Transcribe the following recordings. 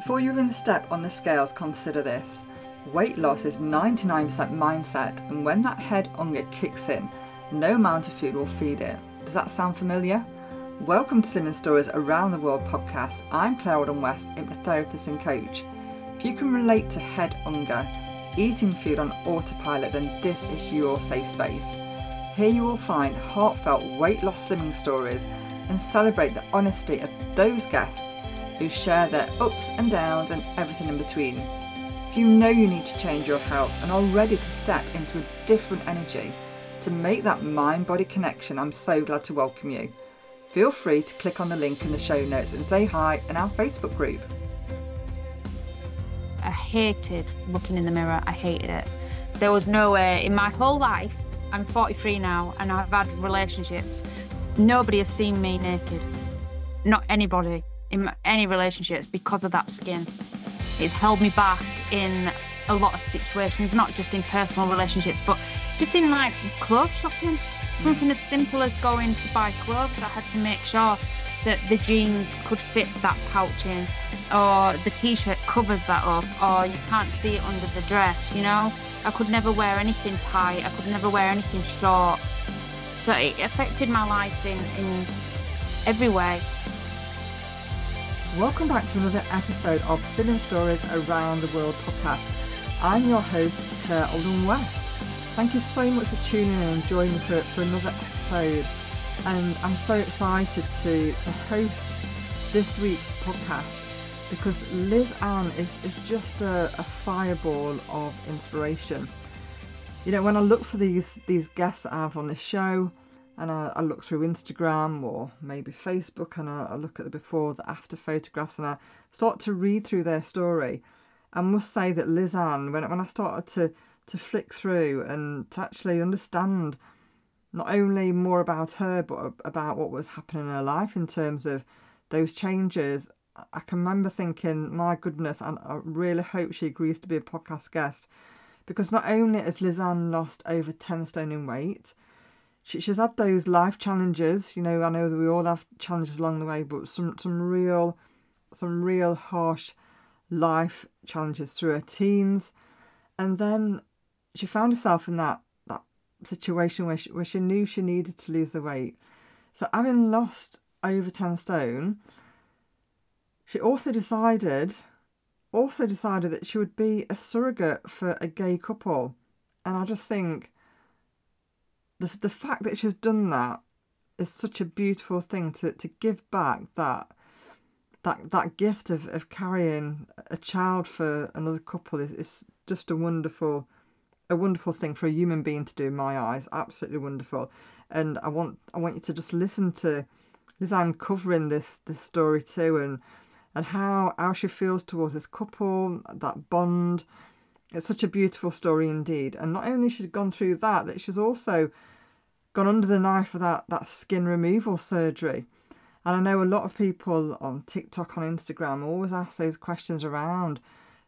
Before you even step on the scales, consider this. Weight loss is 99% mindset, and when that head hunger kicks in, no amount of food will feed it. Does that sound familiar? Welcome to Slimming Stories Around the World podcast. I'm Claire Alden West, hypnotherapist and coach. If you can relate to head hunger, eating food on autopilot, then this is your safe space. Here you will find heartfelt weight loss slimming stories and celebrate the honesty of those guests who share their ups and downs and everything in between. If you know you need to change your health and are ready to step into a different energy to make that mind body connection, I'm so glad to welcome you. Feel free to click on the link in the show notes and say hi in our Facebook group. I hated looking in the mirror. I hated it. There was no way in my whole life. I'm 43 now and I've had relationships. Nobody has seen me naked. Not anybody in any relationships because of that skin. It's held me back in a lot of situations, not just in personal relationships, but just in like clothes shopping. Something as simple as going to buy clothes, I had to make sure that the jeans could fit that pouch in, or the t shirt covers that up, or you can't see it under the dress, you know? I could never wear anything tight, I could never wear anything short. So it affected my life in, in every way. Welcome back to another episode of Slimming Stories Around the World podcast. I'm your host, Claire Alden West. Thank you so much for tuning in and joining me for, for another episode. And I'm so excited to, to host this week's podcast because Liz Ann is, is just a, a fireball of inspiration. You know, when I look for these these guests that I have on the show, and I, I, look through Instagram or maybe Facebook and I, I, look at the before, the after photographs and I start to read through their story. I must say that Lisanne, when, when I started to, to flick through and to actually understand not only more about her but about what was happening in her life in terms of those changes, I can remember thinking, my goodness, and I really hope she agrees to be a podcast guest because not only has Lisanne lost over 10 stone in weight, she's had those life challenges. You know, I know that we all have challenges along the way, but some some real, some real harsh life challenges through her teens, and then she found herself in that that situation where she, where she knew she needed to lose the weight. So having lost over ten stone, she also decided also decided that she would be a surrogate for a gay couple. And I just think the the fact that she's done that is such a beautiful thing to, to give back that that that gift of, of carrying a child for another couple is, is just a wonderful a wonderful thing for a human being to do in my eyes. Absolutely wonderful. And i want i want you to just listen to Lisanne covering this this story too and and how how she feels towards this couple that bond it's such a beautiful story indeed and not only she's gone through that that she's also gone under the knife for that, that skin removal surgery. And I know a lot of people on TikTok, on Instagram, always ask those questions around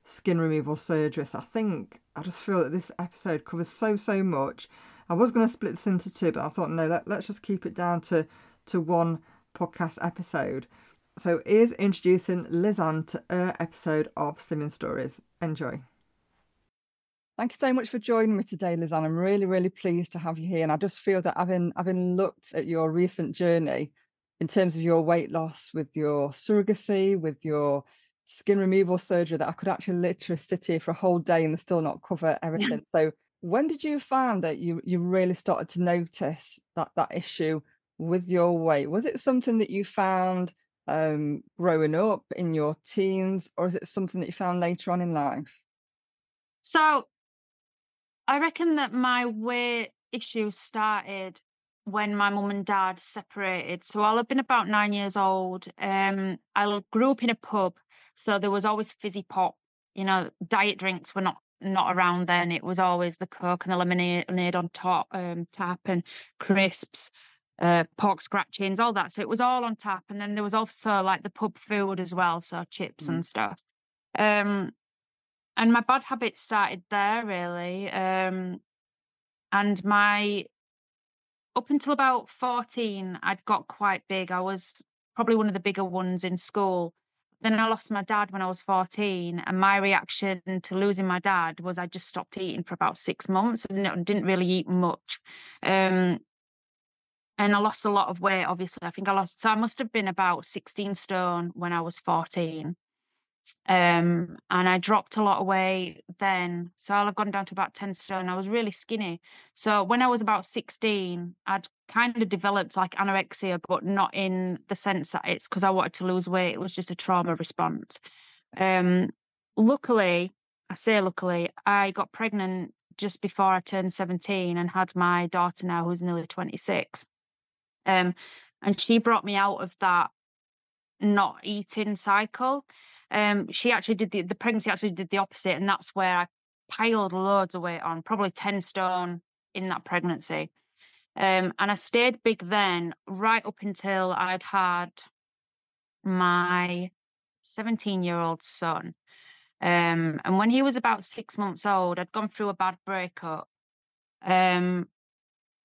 skin removal surgery. So I think I just feel that this episode covers so, so much. I was going to split this into two, but I thought, no, let, let's just keep it down to, to one podcast episode. So is introducing Lisanne to her episode of Slimming Stories. Enjoy. Thank you so much for joining me today, Lisanne. I'm really, really pleased to have you here. And I just feel that having having looked at your recent journey in terms of your weight loss with your surrogacy, with your skin removal surgery, that I could actually literally sit here for a whole day and still not cover everything. so when did you find that you you really started to notice that that issue with your weight? Was it something that you found um, growing up in your teens, or is it something that you found later on in life? So I reckon that my weight issue started when my mum and dad separated. So I'll have been about nine years old. Um, I grew up in a pub, so there was always fizzy pop. You know, diet drinks were not not around then. It was always the coke and the lemonade on top, um, tap and crisps, uh, pork scratchings, all that. So it was all on tap, and then there was also like the pub food as well, so chips mm. and stuff. Um, and my bad habits started there really. Um, and my up until about 14, I'd got quite big. I was probably one of the bigger ones in school. then I lost my dad when I was 14. And my reaction to losing my dad was I just stopped eating for about six months and didn't really eat much. Um, and I lost a lot of weight, obviously. I think I lost, so I must have been about 16 stone when I was 14. Um, and I dropped a lot of weight then. So I'll have gone down to about 10 stone. I was really skinny. So when I was about 16, I'd kind of developed like anorexia, but not in the sense that it's because I wanted to lose weight. It was just a trauma response. Um, luckily, I say luckily, I got pregnant just before I turned 17 and had my daughter now, who's nearly 26. Um, and she brought me out of that not eating cycle. Um, she actually did the, the pregnancy actually did the opposite, and that's where I piled loads of weight on, probably 10 stone in that pregnancy. Um, and I stayed big then, right up until I'd had my 17 year old son. Um, and when he was about six months old, I'd gone through a bad breakup. Um,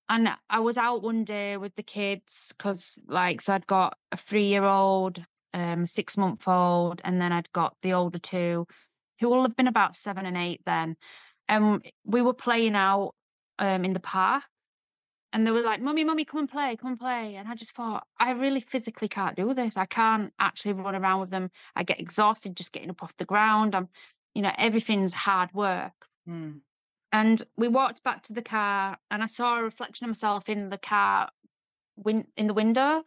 and I was out one day with the kids because, like, so I'd got a three year old, um, six month old, and then I'd got the older two, who will have been about seven and eight then. And we were playing out um, in the park, and they were like, "Mummy, mummy, come and play, come and play." And I just thought, I really physically can't do this. I can't actually run around with them. I get exhausted just getting up off the ground. I'm, you know, everything's hard work. Mm. And we walked back to the car, and I saw a reflection of myself in the car, win- in the window.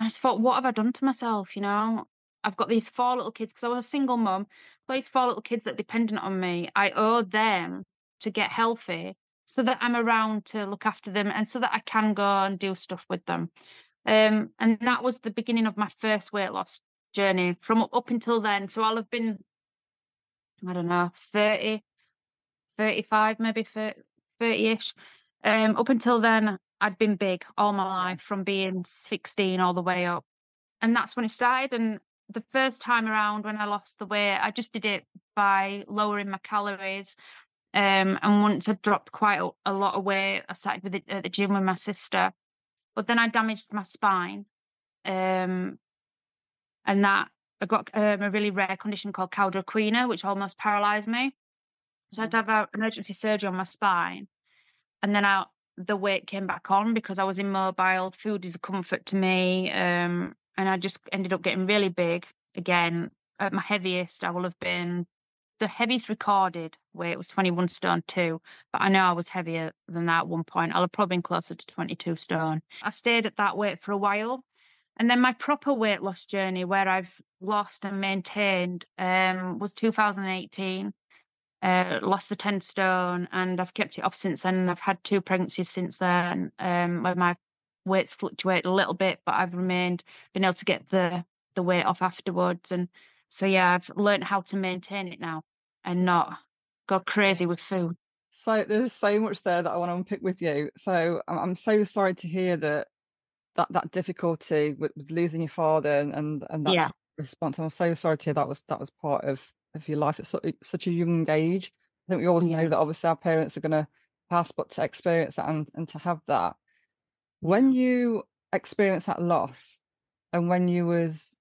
I just thought, what have I done to myself? You know, I've got these four little kids because I was a single mum. But these four little kids that are dependent on me. I owe them to get healthy so that I'm around to look after them and so that I can go and do stuff with them. Um, and that was the beginning of my first weight loss journey from up until then. So I'll have been, I don't know, 30, 35, maybe 30 ish. Um, up until then, I'd been big all my life from being 16 all the way up. And that's when it started. And the first time around when I lost the weight, I just did it by lowering my calories. Um, and once I'd dropped quite a, a lot of weight, I started with it at the gym with my sister. But then I damaged my spine. Um, and that I got um, a really rare condition called cauda equina, which almost paralyzed me. So I had to have an emergency surgery on my spine. And then I, the weight came back on because I was immobile. Food is a comfort to me. Um, and I just ended up getting really big again. At my heaviest, I will have been the heaviest recorded weight was 21 stone two, but I know I was heavier than that at one point. I'll have probably been closer to 22 stone. I stayed at that weight for a while. And then my proper weight loss journey, where I've lost and maintained, um, was 2018 uh, lost the 10 stone and I've kept it off since then. I've had two pregnancies since then um, where my weights fluctuate a little bit, but I've remained, been able to get the, the weight off afterwards. And so, yeah, I've learned how to maintain it now and not go crazy with food. So there's so much there that I want to unpick with you. So I'm so sorry to hear that that that difficulty with, with losing your father and and, and that yeah. response. I'm so sorry to hear that was that was part of of your life at eh, such a young age. I think we always yeah. know that obviously our parents are going to pass, but to experience that and, and to have that. When you experience that loss and when you was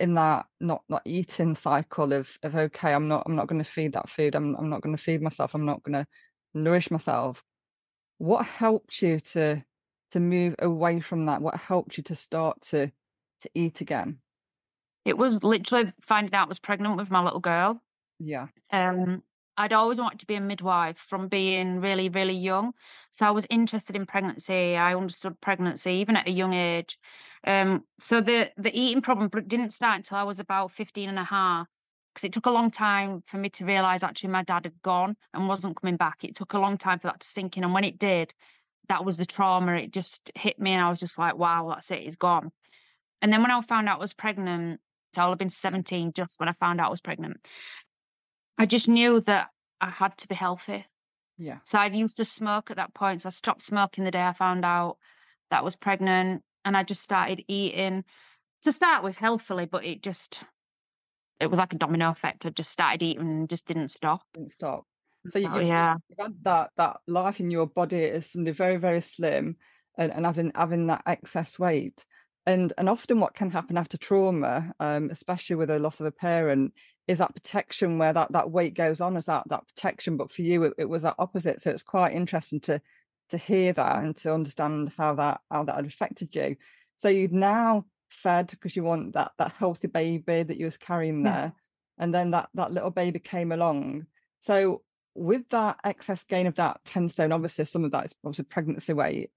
in that not not eating cycle of of okay i'm not i'm not going to feed that food i'm, I'm not going to feed myself i'm not going to nourish myself what helped you to to move away from that what helped you to start to to eat again it was literally finding out I was pregnant with my little girl. Yeah. Um, I'd always wanted to be a midwife from being really, really young. So I was interested in pregnancy. I understood pregnancy even at a young age. Um, so the the eating problem didn't start until I was about 15 and a half because it took a long time for me to realize actually my dad had gone and wasn't coming back. It took a long time for that to sink in. And when it did, that was the trauma. It just hit me and I was just like, wow, that's it, he's gone. And then when I found out I was pregnant, I'll have been 17 just when I found out I was pregnant. I just knew that I had to be healthy. Yeah. So I used to smoke at that point. So I stopped smoking the day I found out that I was pregnant and I just started eating to start with healthily, but it just it was like a domino effect. I just started eating and just didn't stop. Didn't stop. So you, oh, you've, yeah. you've had that that life in your body is something very, very slim and, and having having that excess weight And and often what can happen after trauma, um, especially with a loss of a parent, is that protection where that that weight goes on as that that protection. But for you, it, it was that opposite. So it's quite interesting to to hear that and to understand how that how that had affected you. So you've now fed because you want that that healthy baby that you was carrying there, yeah. and then that that little baby came along. So with that excess gain of that 10 stone, obviously some of that is obviously pregnancy weight.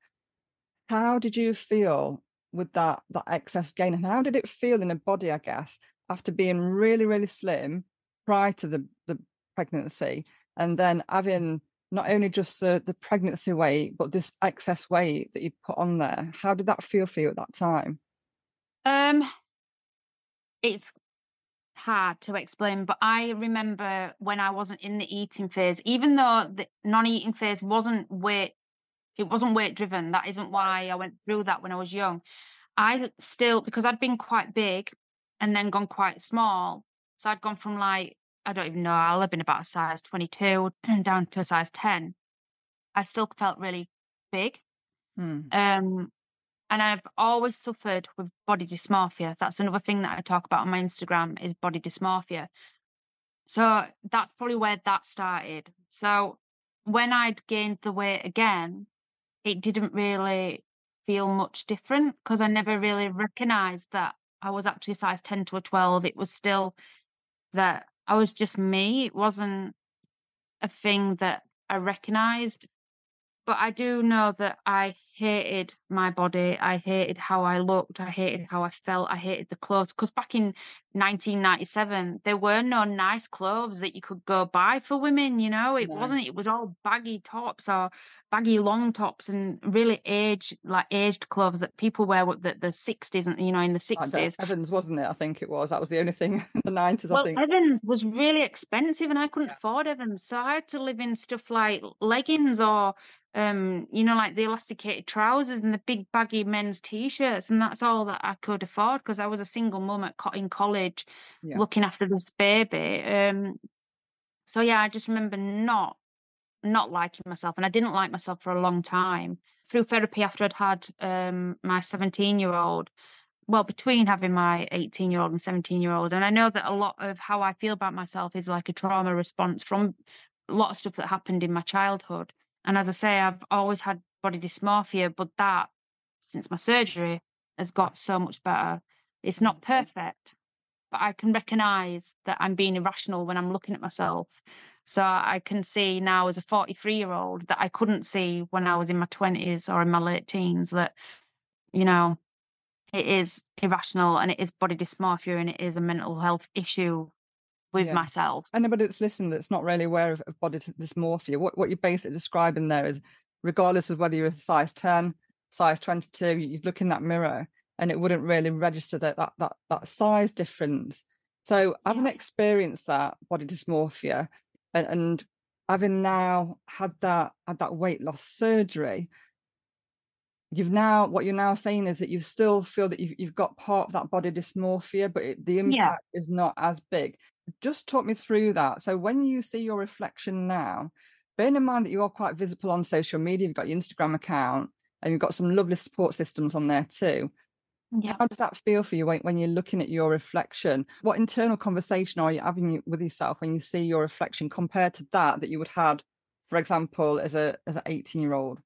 How did you feel with that that excess gain and how did it feel in the body i guess after being really really slim prior to the the pregnancy? And then having not only just the, the pregnancy weight but this excess weight that you put on there how did that feel for you at that time? Um it's hard to explain but i remember when i wasn't in the eating phase even though the non-eating phase wasn't weight it wasn't weight driven. That isn't why I went through that when I was young. I still, because I'd been quite big and then gone quite small. So I'd gone from like, I don't even know, I'll have been about a size 22 down to a size 10. I still felt really big. Hmm. Um, and I've always suffered with body dysmorphia. That's another thing that I talk about on my Instagram is body dysmorphia. So that's probably where that started. So when I'd gained the weight again, it didn't really feel much different because I never really recognized that I was actually a size 10 to a 12. It was still that I was just me. It wasn't a thing that I recognized. But I do know that I hated my body. I hated how I looked. I hated how I felt. I hated the clothes. Because back in 1997, there were no nice clothes that you could go buy for women. You know, it no. wasn't. It was all baggy tops or baggy long tops and really aged, like aged clothes that people wear with the, the 60s and you know in the 60s. Evans wasn't it? I think it was. That was the only thing in the 90s. Well, I think Evans was really expensive and I couldn't yeah. afford Evans, so I had to live in stuff like leggings or um, you know, like the elasticated trousers and the big baggy men's t-shirts, and that's all that I could afford because I was a single mum at in college, yeah. looking after this baby. Um, so yeah, I just remember not not liking myself, and I didn't like myself for a long time. Through therapy, after I'd had um, my seventeen-year-old, well, between having my 18 year old and 17 year old. And I know that a lot of how I feel about myself is like a trauma response from a lot of stuff that happened in my childhood. And as I say, I've always had body dysmorphia, but that since my surgery has got so much better. It's not perfect, but I can recognize that I'm being irrational when I'm looking at myself. So I can see now as a 43 year old that I couldn't see when I was in my 20s or in my late teens that, you know, it is irrational and it is body dysmorphia and it is a mental health issue with yeah. myself. Anybody that's listening that's not really aware of, of body dysmorphia, what, what you're basically describing there is regardless of whether you're a size 10, size 22, you'd look in that mirror and it wouldn't really register that that that, that size difference. So having experienced that body dysmorphia and, and having now had that had that weight loss surgery, you've now what you're now saying is that you still feel that you've, you've got part of that body dysmorphia but it, the impact yeah. is not as big just talk me through that. So when you see your reflection now, bearing in mind that you are quite visible on social media, you've got your Instagram account and you've got some lovely support systems on there too. Yeah. How does that feel for you when, you're looking at your reflection? What internal conversation are you having with yourself when you see your reflection compared to that that you would had, for example, as a as an 18 year old?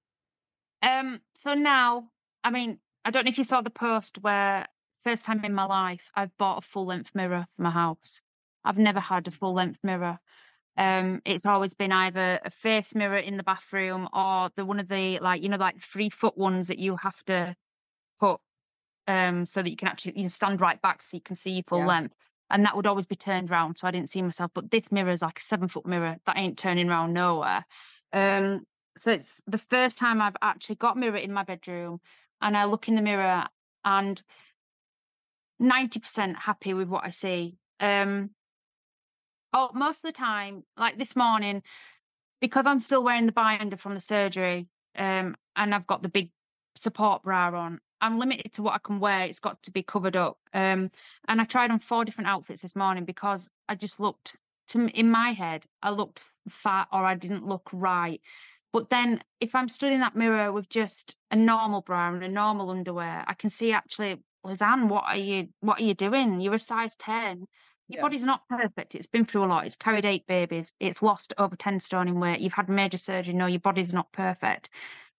Um. So now, I mean, I don't know if you saw the post where first time in my life I've bought a full length mirror for my house. I've never had a full length mirror. Um, it's always been either a face mirror in the bathroom or the one of the like you know like three foot ones that you have to put um so that you can actually you know, stand right back so you can see your full yeah. length. And that would always be turned around, so I didn't see myself. But this mirror is like a seven foot mirror that ain't turning around nowhere. Um, so it's the first time I've actually got mirror in my bedroom, and I look in the mirror and ninety percent happy with what I see. Um, Oh, most of the time, like this morning, because I'm still wearing the binder from the surgery, um, and I've got the big support bra on. I'm limited to what I can wear. It's got to be covered up. Um, and I tried on four different outfits this morning because I just looked to in my head, I looked fat or I didn't look right. But then if I'm stood in that mirror with just a normal bra and a normal underwear, I can see actually Lisanne, what are you what are you doing? You're a size 10. Your Yeah. body's not perfect. It's been through a lot. It's carried eight babies. It's lost over 10 stone in weight. You've had major surgery. No, your body's not perfect.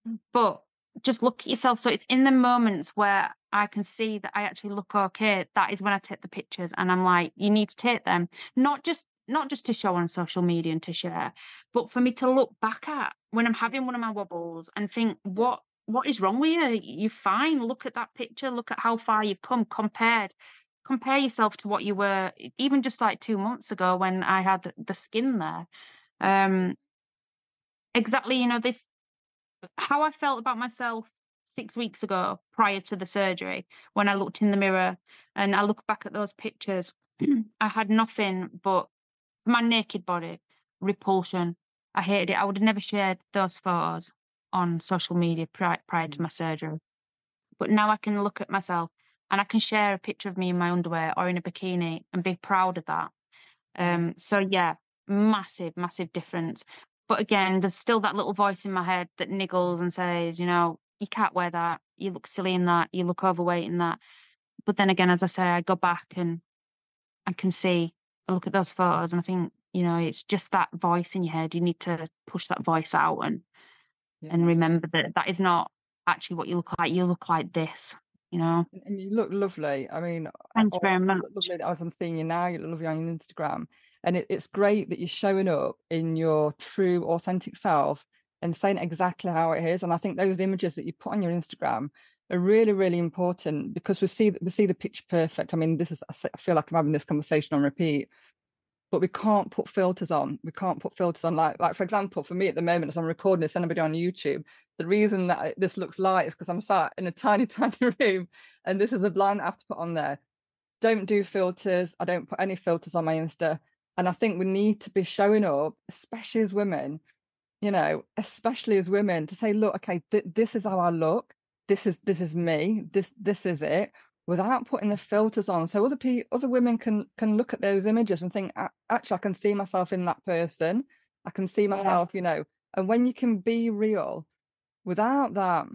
Mm. But just look at yourself. So it's in the moments where I can see that I actually look okay. That is when I take the pictures and I'm like, you need to take them. Not just not just to show on social media and to share, but for me to look back at when I'm having one of my wobbles and think, what what is wrong with you? You're fine. Look at that picture. Look at how far you've come compared. Compare yourself to what you were even just like two months ago when I had the skin there. Um, exactly, you know, this how I felt about myself six weeks ago prior to the surgery when I looked in the mirror and I look back at those pictures. I had nothing but my naked body, repulsion. I hated it. I would have never shared those photos on social media prior, prior to my surgery. But now I can look at myself and I can share a picture of me in my underwear or in a bikini and be proud of that. Um, so yeah, massive, massive difference. But again, there's still that little voice in my head that niggles and says, you know, you can't wear that. You look silly in that. You look overweight in that. But then again, as I say, I go back and I can see, I look at those photos and I think, you know, it's just that voice in your head. You need to push that voice out and Yeah. and remember that that is not actually what you look like. You look like this, you know. And- you look lovely. I mean, Thank you oh, very much. lovely as I'm seeing you now. You look lovely on Instagram. And it, it's great that you're showing up in your true, authentic self and saying exactly how it is. And I think those images that you put on your Instagram are really, really important because we see we see the picture perfect. I mean, this is I feel like I'm having this conversation on repeat, but we can't put filters on. We can't put filters on. Like, like for example, for me at the moment, as I'm recording this, anybody on YouTube, the reason that this looks light is because I'm sat in a tiny, tiny room, and this is a blind I have to put on there. Don't do filters. I don't put any filters on my Insta. And I think we need to be showing up, especially as women, you know, especially as women, to say, look, okay, th- this is how I look. This is this is me. This this is it. Without putting the filters on, so other people, other women can can look at those images and think, actually, I can see myself in that person. I can see myself, you know. And when you can be real, without that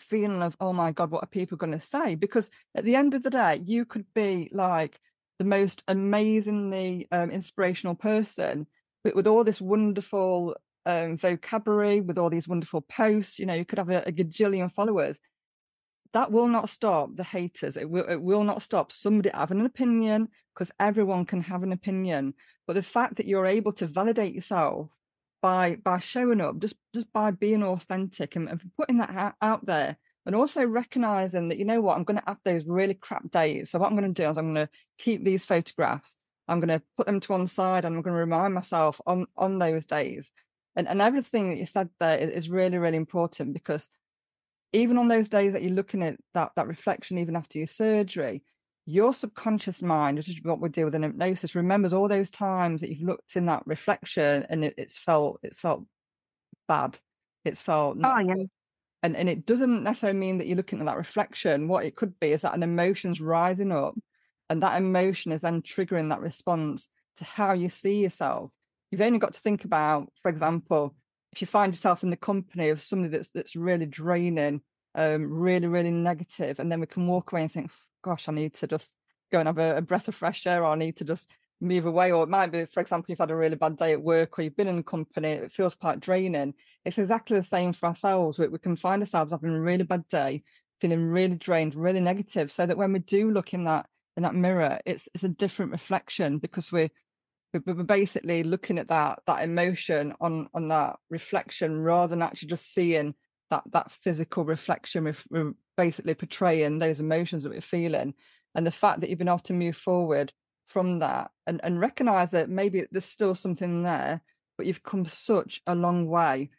feeling of oh my god what are people going to say because at the end of the day you could be like the most amazingly um, inspirational person but with all this wonderful um, vocabulary with all these wonderful posts you know you could have a, a gajillion followers that will not stop the haters. It will it will not stop somebody having an opinion because everyone can have an opinion. But the fact that you're able to validate yourself by by showing up just just by being authentic and, and putting that out, there and also recognizing that you know what? I'm going to have those really crap days. So what i'm going to do is i'm going to keep these photographs. I'm going to put them to one side and i'm going to remind myself on on those days. And and everything that you said there is really really important because even on those days that you're looking at that that reflection even after your surgery your subconscious mind which is what we deal with in hypnosis remembers all those times that you've looked in that reflection and it, it's felt it's felt bad it's felt Oh yeah. good. and and it doesn't necessarily mean that you're looking at that reflection what it could be is that an emotion's rising up and that emotion is then triggering that response to how you see yourself you've only got to think about for example if you find yourself in the company of somebody that's that's really draining um really really negative and then we can walk away and think gosh i need to just go and have a, a breath of fresh air or i need to just move away. Or it might be for example you've had a really bad day at work or you've been in a company it feels quite draining. It's exactly the same for ourselves. We, we can find ourselves having a really bad day feeling really drained really negative so that when we do look in that in that mirror it's it's a different reflection because we're we're we're basically looking at that that emotion on on that reflection rather than actually just seeing that that physical reflection we're, we're basically portraying those emotions that we're feeling. And the fact that you've been able to move forward from that and and recognize that maybe there's still something there but you've come such a long way.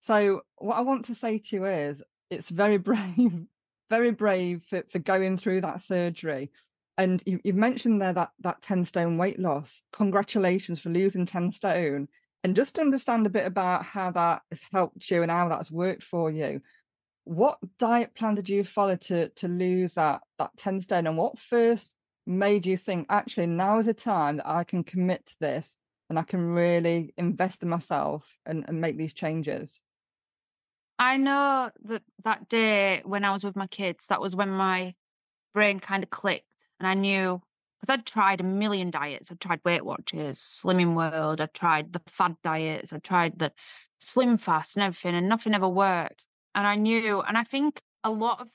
So what i want to say to you is it's very brave very brave for, for going through that surgery and you, you've mentioned there that that 10 stone weight loss. Congratulations for losing 10 stone. And just to understand a bit about how that has helped you and how that's worked for you what diet plan did you follow to to lose that that 10 stone? And what first made you think actually now is a time that i can commit to this and i can really invest in myself and, and make these changes? I know that that day when I was with my kids, that was when my brain kind of clicked and I knew because I'd tried a million diets. I'd tried Weight Watchers, Slimming World, I'd tried the fad diets, I tried the slim fast and everything, and nothing ever worked. And I knew, and I think a lot of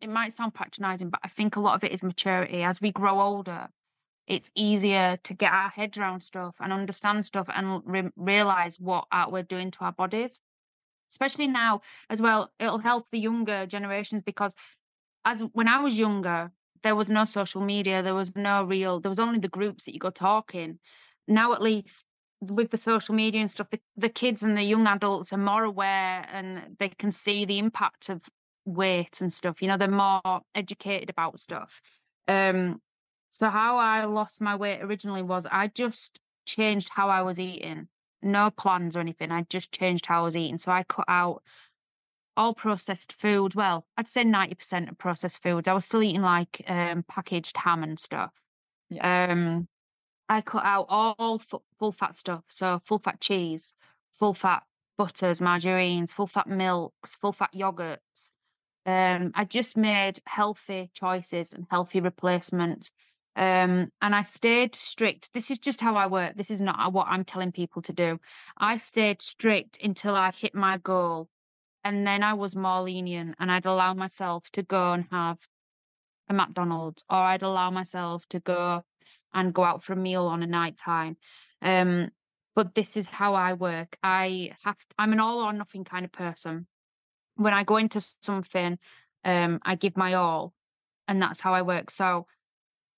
it might sound patronizing, but I think a lot of it is maturity. As we grow older, it's easier to get our heads around stuff and understand stuff and re- realize what we're doing to our bodies. Especially now as well, it'll help the younger generations because as when I was younger, there was no social media, there was no real, there was only the groups that you go talking. Now, at least with the social media and stuff, the, the kids and the young adults are more aware and they can see the impact of weight and stuff. You know, they're more educated about stuff. Um, so how I lost my weight originally was I just changed how I was eating. No plans or anything. I just changed how I was eating. So I cut out all processed food. Well, I'd say 90% of processed foods. I was still eating like um, packaged ham and stuff. Yeah. Um, I cut out all full fat stuff. So full fat cheese, full fat butters, margarines, full fat milks, full fat yogurts. Um, I just made healthy choices and healthy replacements. Um, and I stayed strict. This is just how I work. This is not what I'm telling people to do. I stayed strict until I hit my goal. And then I was more lenient and I'd allow myself to go and have a McDonald's or I'd allow myself to go and go out for a meal on a night time. Um, but this is how I work. I have I'm an all or nothing kind of person. When I go into something, um, I give my all, and that's how I work. So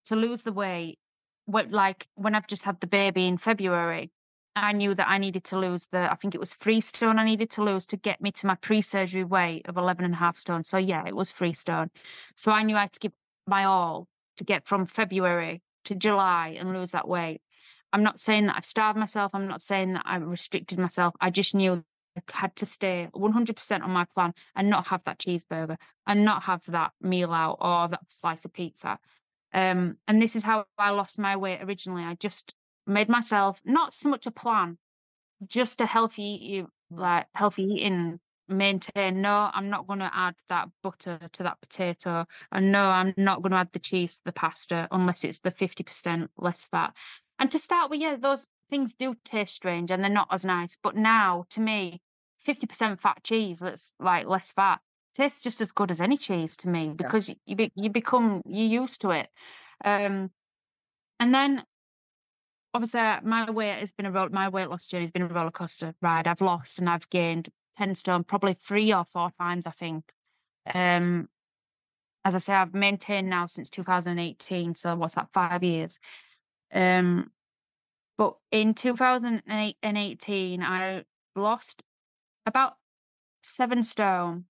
to lose the weight, what like when I've just had the baby in February, I knew that I needed to lose the, I think it was three stone I needed to lose to get me to my pre surgery weight of 11 and a half stone. So, yeah, it was three stone. So, I knew I had to give my all to get from February to July and lose that weight. I'm not saying that I starved myself. I'm not saying that I restricted myself. I just knew I had to stay 100% on my plan and not have that cheeseburger and not have that meal out or that slice of pizza. Um, and this is how I lost my weight originally. I just made myself not so much a plan, just a healthy like healthy eating maintain. No i'm not going to add that butter to that potato and no i'm not going to add the cheese to the pasta unless it's the 50% less fat. And to start with yeah those things do taste strange and they're not as nice but now to me 50% fat cheese that's like less fat tastes just as good as any cheese to me because yeah. you be, you become you used to it. Um and then obviously uh, my weight has been a roll, my weight loss journey has been a roller coaster ride. I've lost and I've gained 10 stone probably three or four times, I think. Um, as I say, I've maintained now since 2018. So what's that, five years? Um, but in 2018, I lost about seven stone.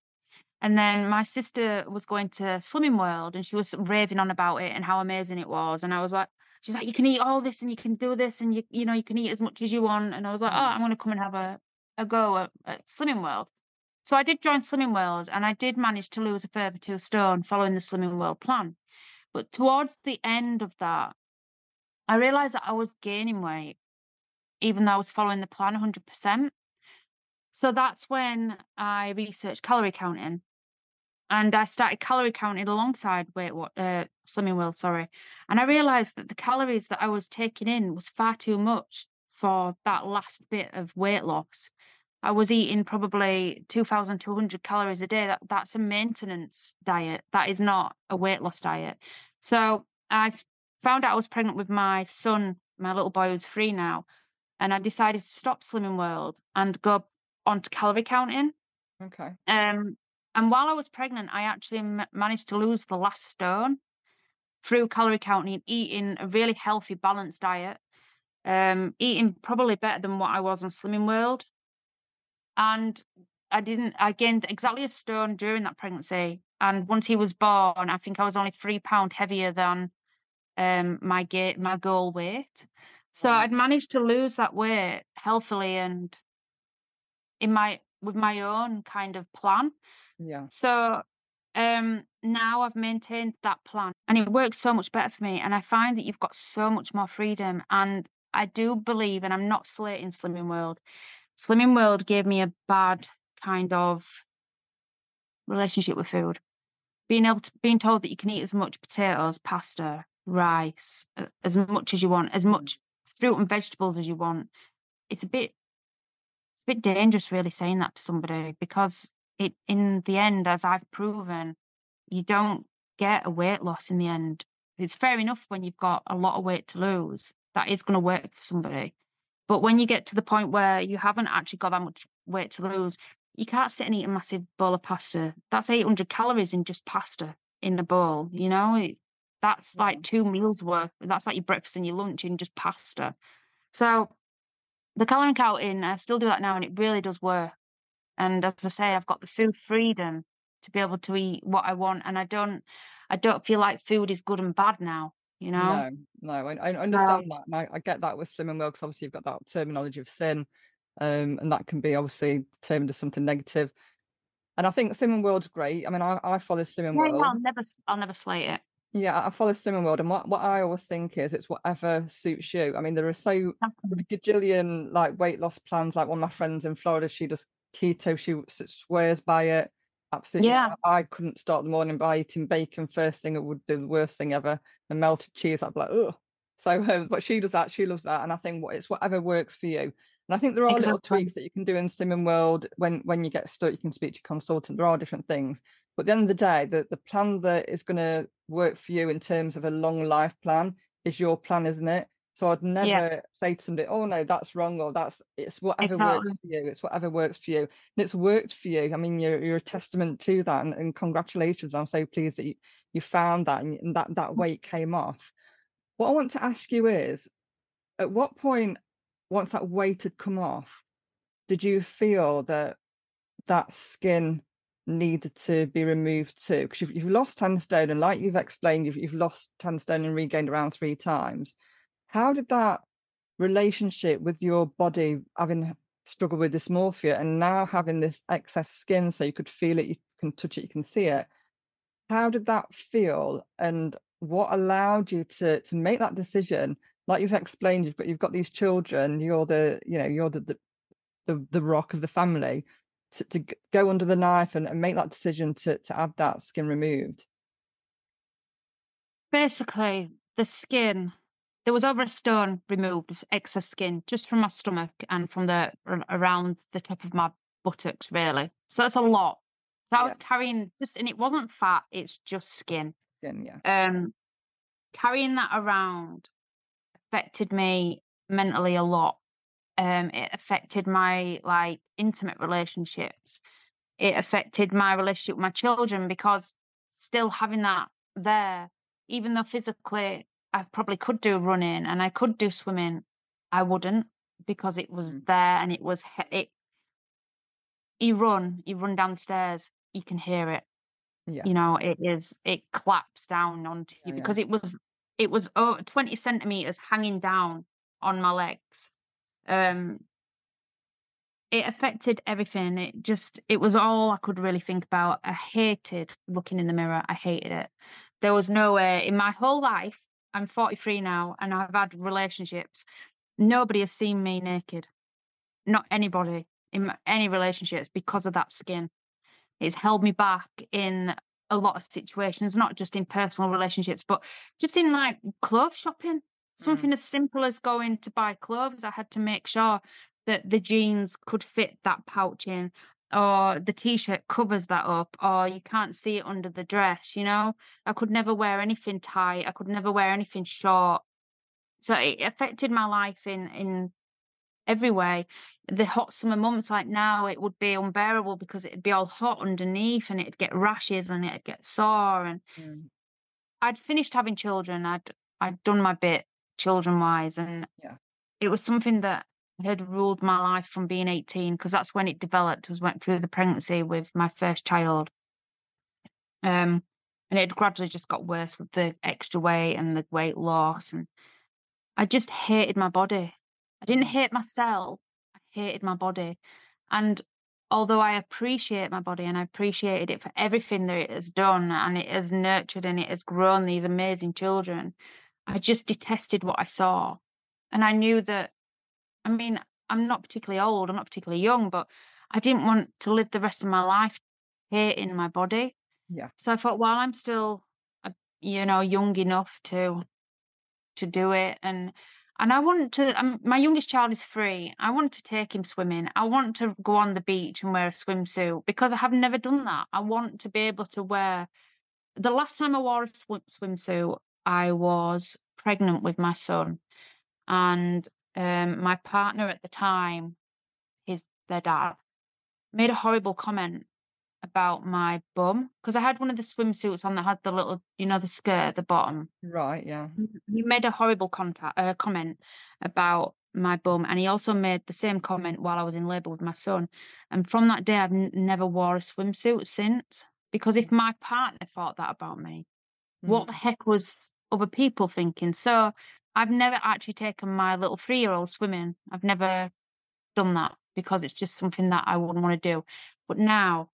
And then my sister was going to Slimming World and she was raving on about it and how amazing it was. And I was like, she's like, you can eat all this and you can do this and you you know you can eat as much as you want. And I was like, oh, mm. I'm going to come and have a a go at, at Slimming World. So I did join Slimming World and I did manage to lose a further two stone following the Slimming World plan. But towards the end of that, I realized that I was gaining weight, even though I was following the plan 100%. So that's when I researched calorie counting and I started calorie counting alongside Weight what uh, Slimming World, sorry, and I realised that the calories that I was taking in was far too much for that last bit of weight loss. I was eating probably 2,200 calories a day. That that's a maintenance diet. That is not a weight loss diet. So I found out I was pregnant with my son, my little boy who's three now, and I decided to stop Slimming World and go on to calorie counting. Okay. Um, and while I was pregnant, I actually m- managed to lose the last stone through calorie counting, eating a really healthy, balanced diet, um, eating probably better than what I was on Slimming World. And I didn't, I gained exactly a stone during that pregnancy. And once he was born, I think I was only three pound heavier than um, my gate, my goal weight. So wow. I'd managed to lose that weight healthily and in my with my own kind of plan. Yeah. So um now I've maintained that plan and it works so much better for me. And I find that you've got so much more freedom. And I do believe, and I'm not slating Slimming World, Slimming World gave me a bad kind of relationship with food being able to being told that you can eat as much potatoes, pasta, rice, as much as you want, as much fruit and vegetables as you want. It's a bit it's a bit dangerous really saying that to somebody because it in the end, as I've proven, you don't get a weight loss in the end. It's fair enough when you've got a lot of weight to lose. That is going to work for somebody. But when you get to the point where you haven't actually got that much weight to lose, you can't sit and eat a massive bowl of pasta. That's 800 calories in just pasta in the bowl, you know? That's like mm. two meals worth. That's like your breakfast and your lunch in just pasta. So the calorie counting, I still do that now and it really does work. And as I say, I've got the food freedom to be able to eat what I want. And I don't I don't feel like food is good and bad now, you know? No, no, I, I understand so, that. I, I, get that with Slimming World because obviously you've got that terminology of sin um, and that can be obviously termed as something negative. And I think Slimming World's great. I mean, I, I follow Slimming yeah, World. I'll never, I'll never slate it. Yeah, I follow Slimming World, and what, what I always think is it's whatever suits you. I mean, there are so a gajillion like weight loss plans. Like one of my friends in Florida, she does keto. She swears by it. Absolutely. Yeah. I couldn't start the morning by eating bacon first thing. It would be the worst thing ever. And melted cheese, I'd be like, oh. So, um, but she does that. She loves that, and I think it's whatever works for you. And I think there are exactly. little tweaks that you can do in Slimming World when when you get stuck. You can speak to your consultant. There are different things, but at the end of the day, the the plan that is going to work for you in terms of a long life plan is your plan, isn't it? So I'd never yeah. say to somebody, "Oh no, that's wrong," or "That's it's whatever exactly. works for you. It's whatever works for you." And it's worked for you. I mean, you're you're a testament to that, and, and congratulations! I'm so pleased that you, you found that and, and that that weight came off. What I want to ask you is, at what point once that weight had come off, did you feel that that skin needed to be removed too? Because you've, you've lost 10 stone, and like you've explained, you've, you've lost 10 stone and regained around three times. How did that relationship with your body having struggled with dysmorphia and now having this excess skin so you could feel it, you can touch it, you can see it? How did that feel? And what allowed you to to make that decision like you've explained, you've got you've got these children. You're the you know you're the the the, the rock of the family to, to go under the knife and, and make that decision to to have that skin removed. Basically, the skin there was over a stone removed of excess skin just from my stomach and from the around the top of my buttocks really. So that's a lot. So i was carrying just and it wasn't fat it's just skin. Skin yeah. Um carrying that around affected me mentally a lot. Um, it affected my like intimate relationships. It affected my relationship with my children because still having that there, even though physically I probably could do running and I could do swimming, I wouldn't because it was mm. there and it was it. You run, you run downstairs, you can hear it. Yeah. You know, it is it claps down onto you yeah, because yeah. it was it was over 20 centimeters hanging down on my legs. Um, it affected everything. It just, it was all I could really think about. I hated looking in the mirror. I hated it. There was no way in my whole life, I'm 43 now and I've had relationships. Nobody has seen me naked. Not anybody in any relationships because of that skin. It's held me back in a lot of situations, not just in personal relationships, but just in like clothes shopping. Something mm. as simple as going to buy clothes, I had to make sure that the jeans could fit that pouch in, or the t shirt covers that up, or you can't see it under the dress. You know, I could never wear anything tight, I could never wear anything short. So it affected my life in in every way. The hot summer months, like now, it would be unbearable because it'd be all hot underneath and it'd get rashes and it'd get sore. And mm. I'd finished having children. I'd I'd done my bit children wise, and yeah. it was something that had ruled my life from being 18 because that's when it developed. Was went through the pregnancy with my first child. Um, and it gradually just got worse with the extra weight and the weight loss and I just hated my body. I didn't hate myself. I hated my body. And although I appreciate my body and I appreciated it for everything that it has done and it has nurtured and it has grown these amazing children, I just detested what I saw. And I knew that, I mean, I'm not particularly old, I'm not particularly young, but I didn't want to live the rest of my life here in my body. Yeah. So I thought, well, I'm still, uh, you know, young enough to to do it, and and I want to. Um, my youngest child is three. I want to take him swimming. I want to go on the beach and wear a swimsuit because I have never done that. I want to be able to wear. The last time I wore a swim, swimsuit, I was pregnant with my son, and um, my partner at the time, his their dad, made a horrible comment about my bum because I had one of the swimsuits on that had the little, you know, the skirt at the bottom. Right. Yeah. He made a horrible contact uh, comment about my bum, and he also made the same comment while I was in labour with my son. And from that day, I've n- never wore a swimsuit since because if my partner thought that about me, what Mm. the heck was other people thinking? So I've never actually taken my little three-year-old swimming. I've never done that because it's just something that I wouldn't want to do. But now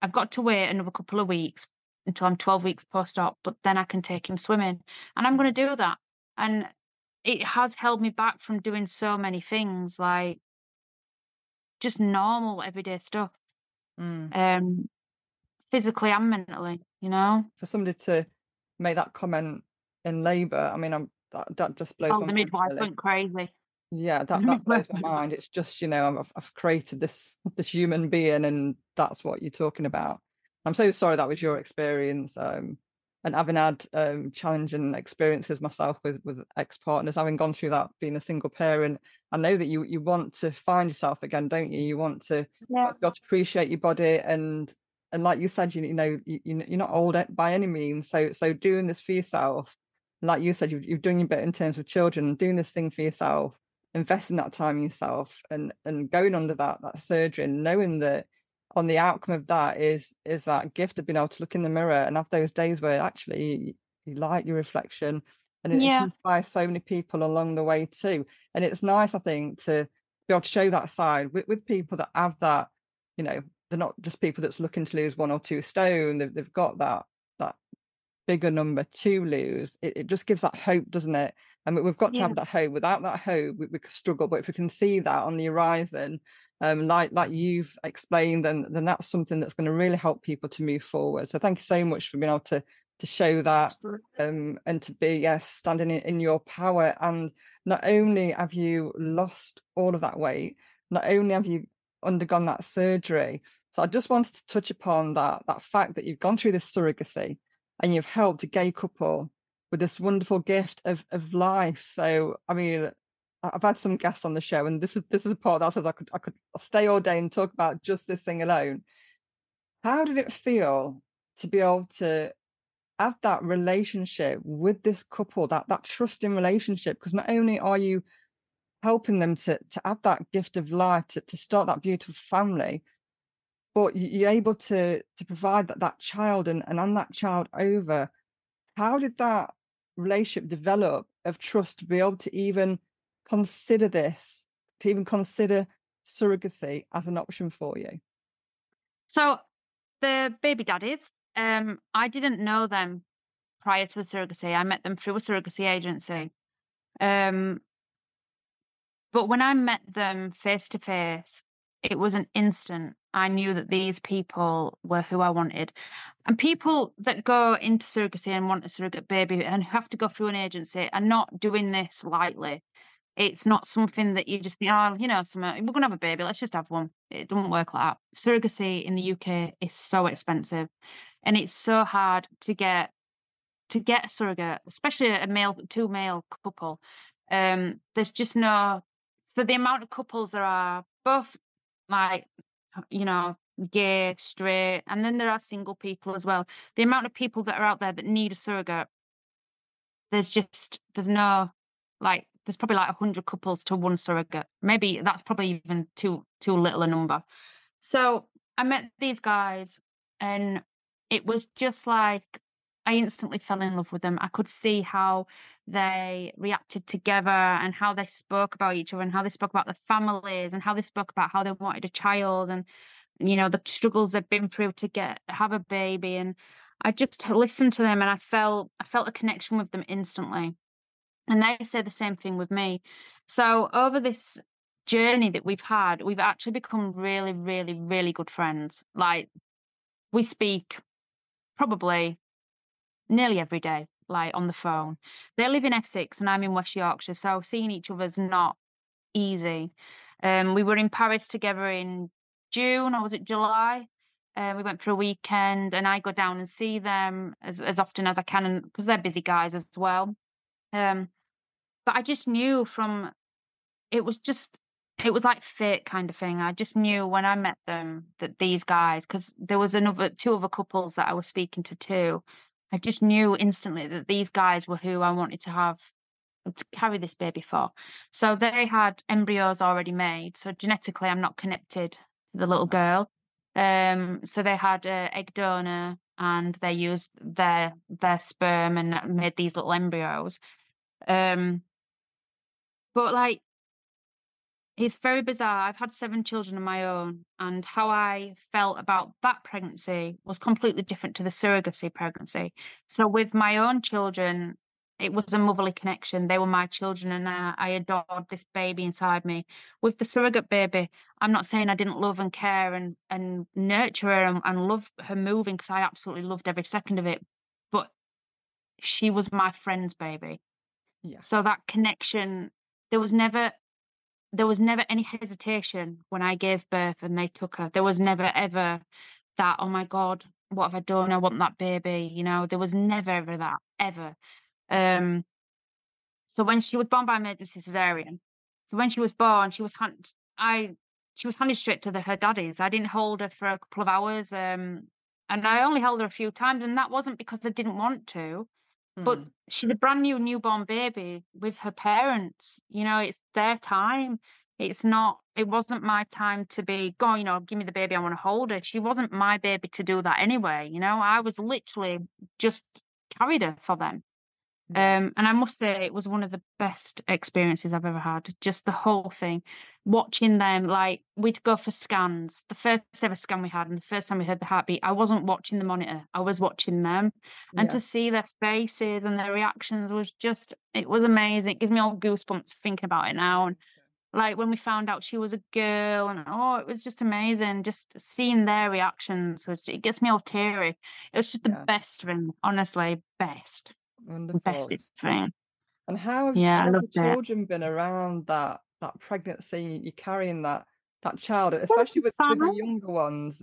I've got to wait another couple of weeks until I'm 12 weeks post op, but then I can take him swimming. And I'm going to do that. And it has held me back from doing so many things like just normal everyday stuff, Mm. um, physically and mentally, you know? For somebody to make that comment in labour, I mean, I'm that, that just blows Oh, my the midwife went crazy. Yeah, that, that blows my mind. It's just, you know, I've, I've created this this human being, and that's what you're talking about. I'm so sorry that was your experience. Um, and having had um, challenging experiences myself with with ex partners, having gone through that, being a single parent, I know that you you want to find yourself again, don't you? You want to Yeah. got to appreciate your body, and and like you said, you, you know, you- you're not old by any means. So so doing this for yourself, like you said, you've you've done your bit in terms of children, doing this thing for yourself investing that time in yourself and and going under that that surgery and knowing that on the outcome of that is is that gift of being able to look in the mirror and have those days where actually you, you like your reflection and it, Yeah. inspires so many people along the way too and it's nice i think to be able to show that side with, with people that have that you know they're not just people that's looking to lose one or two stone they've, they've got that that bigger number to lose it, it just gives that hope doesn't it? And we- we've got to Yeah. have that hope. Without that hope we, we could struggle. But if we can see that on the horizon um like like you've explained then then that's something that's going to really help people to move forward. So thank you so much for being able to to show that um and to be yes standing in, in your power. And not only have you lost all of that weight not only have you undergone that surgery so i just wanted to touch upon that that fact that you've gone through this surrogacy and you've helped a gay couple with this wonderful gift of of life so i mean I've had some guests on the show, and this is this is a part that says I could I could stay all day and talk about just this thing alone. How did it feel to be able to have that relationship with this couple, that that trusting relationship? Because not only are you helping them to to have that gift of life, to, to start that beautiful family, but you- you're able to to provide that that child and, and that child over. How did that relationship develop of trust to be able to even consider this, to even consider surrogacy as an option for you? So the baby daddies, um, I didn't know them prior to the surrogacy. I met them through a surrogacy agency. Um, but when I met them face to face, it was an instant. I knew that these people were who I wanted. And people that go into surrogacy and want a surrogate baby and have to go through an agency are not doing this lightly. It's not something that you just think, oh, you know, some, we're going to have a baby, let's just have one. It doesn't work like that. Surrogacy in the UK is so expensive and it's so hard to get to get a surrogate, especially a male two male couple. Um, there's just no for the amount of couples there are, both like you know, gay, straight, and then there are single people as well. The amount of people that are out there that need a surrogate, there's just there's no like there's probably like a hundred couples to one surrogate. Maybe that's probably even too too little a number. So I met these guys and it was just like I instantly fell in love with them. I could see how they reacted together and how they spoke about each other and how they spoke about their families and how they spoke about how they wanted a child and you know the struggles they've been through to get have a baby and I just listened to them and I felt I felt a connection with them instantly. And they say the same thing with me. So over this journey that we've had, we've actually become really, really, really good friends. Like we speak probably nearly every day, like on the phone. They live in Essex and I'm in West Yorkshire, so seeing each other's not easy. Um, we were in Paris together in June, or was it July? Uh, we went for a weekend, and I go down and see them as as often as I can, because they're busy guys as well. Um, but I just knew from it was just it was like fate kind of thing. I just knew when I met them that these guys, because there was another two other couples that I was speaking to too. I just knew instantly that these guys were who I wanted to have to carry this baby for. So they had embryos already made. So genetically, I'm not connected to the little girl. Um, so they had an egg donor and they used their their sperm and made these little embryos. Um, but like it's very bizarre. I've had seven children of my own, and how I felt about that pregnancy was completely different to the surrogacy pregnancy. So, with my own children, it was a motherly connection. They were my children, and I, I adored this baby inside me. With the surrogate baby, I'm not saying I didn't love and care and and nurture her and, and love her moving because I absolutely loved every second of it. But she was my friend's baby. Yeah. So that connection, there was never there was never any hesitation when I gave birth and they took her. There was never ever that, oh my God, what have I done? I want that baby. You know, there was never ever that, ever. Um, so when she was born by emergency cesarean, so when she was born, she was hand, I she was handed straight to the, her daddies. I didn't hold her for a couple of hours, um, and I only held her a few times, and that wasn't because I didn't want to. But Mm. she's a brand new newborn baby with her parents. You know, it's their time. It's not, it wasn't my time to be, go, you know, give me the baby, I want to hold her. She wasn't my baby to do that anyway. You know, I was literally just carried her for them. Um, and I must say, it was one of the best experiences I've ever had. Just the whole thing, watching them. Like we'd go for scans. The first ever scan we had, and the first time we heard the heartbeat, I wasn't watching the monitor. I was watching them, and Yeah. to see their faces and their reactions was just, it was amazing. It gives me all goosebumps thinking about it now. And like when we found out she was a girl, and oh, it was just amazing. Just seeing their reactions, was, it gets me all teary. It was just the Yeah. best thing, honestly, best, Wonderful. And how have, Yeah, how have the loved it. children been around that that pregnancy? You're carrying that that child, especially with, with the younger ones.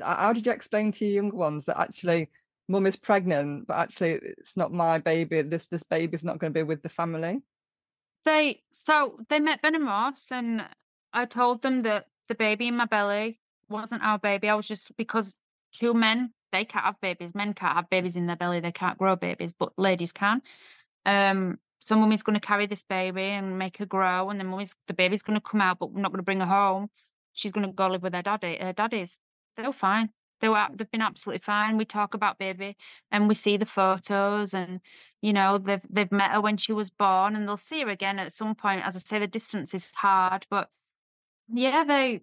How did you explain to your younger ones that actually mum is pregnant, but actually it's not my baby. This this baby's not going to be with the family. They so they met Ben and Ross, and I told them that the baby in my belly wasn't our baby. I was just because two men they can't have babies. Men can't have babies in their belly. They can't grow babies, but ladies can. Um, so mummy's going to carry this baby and make her grow, and then mummy's the baby's going to come out, but we're not going to bring her home. She's going to go live with her daddy. Her daddies, they were fine. They were they've been absolutely fine. We talk about baby, and we see the photos, and you know they've they've met her when she was born, and they'll see her again at some point. As I say, the distance is hard, but yeah, they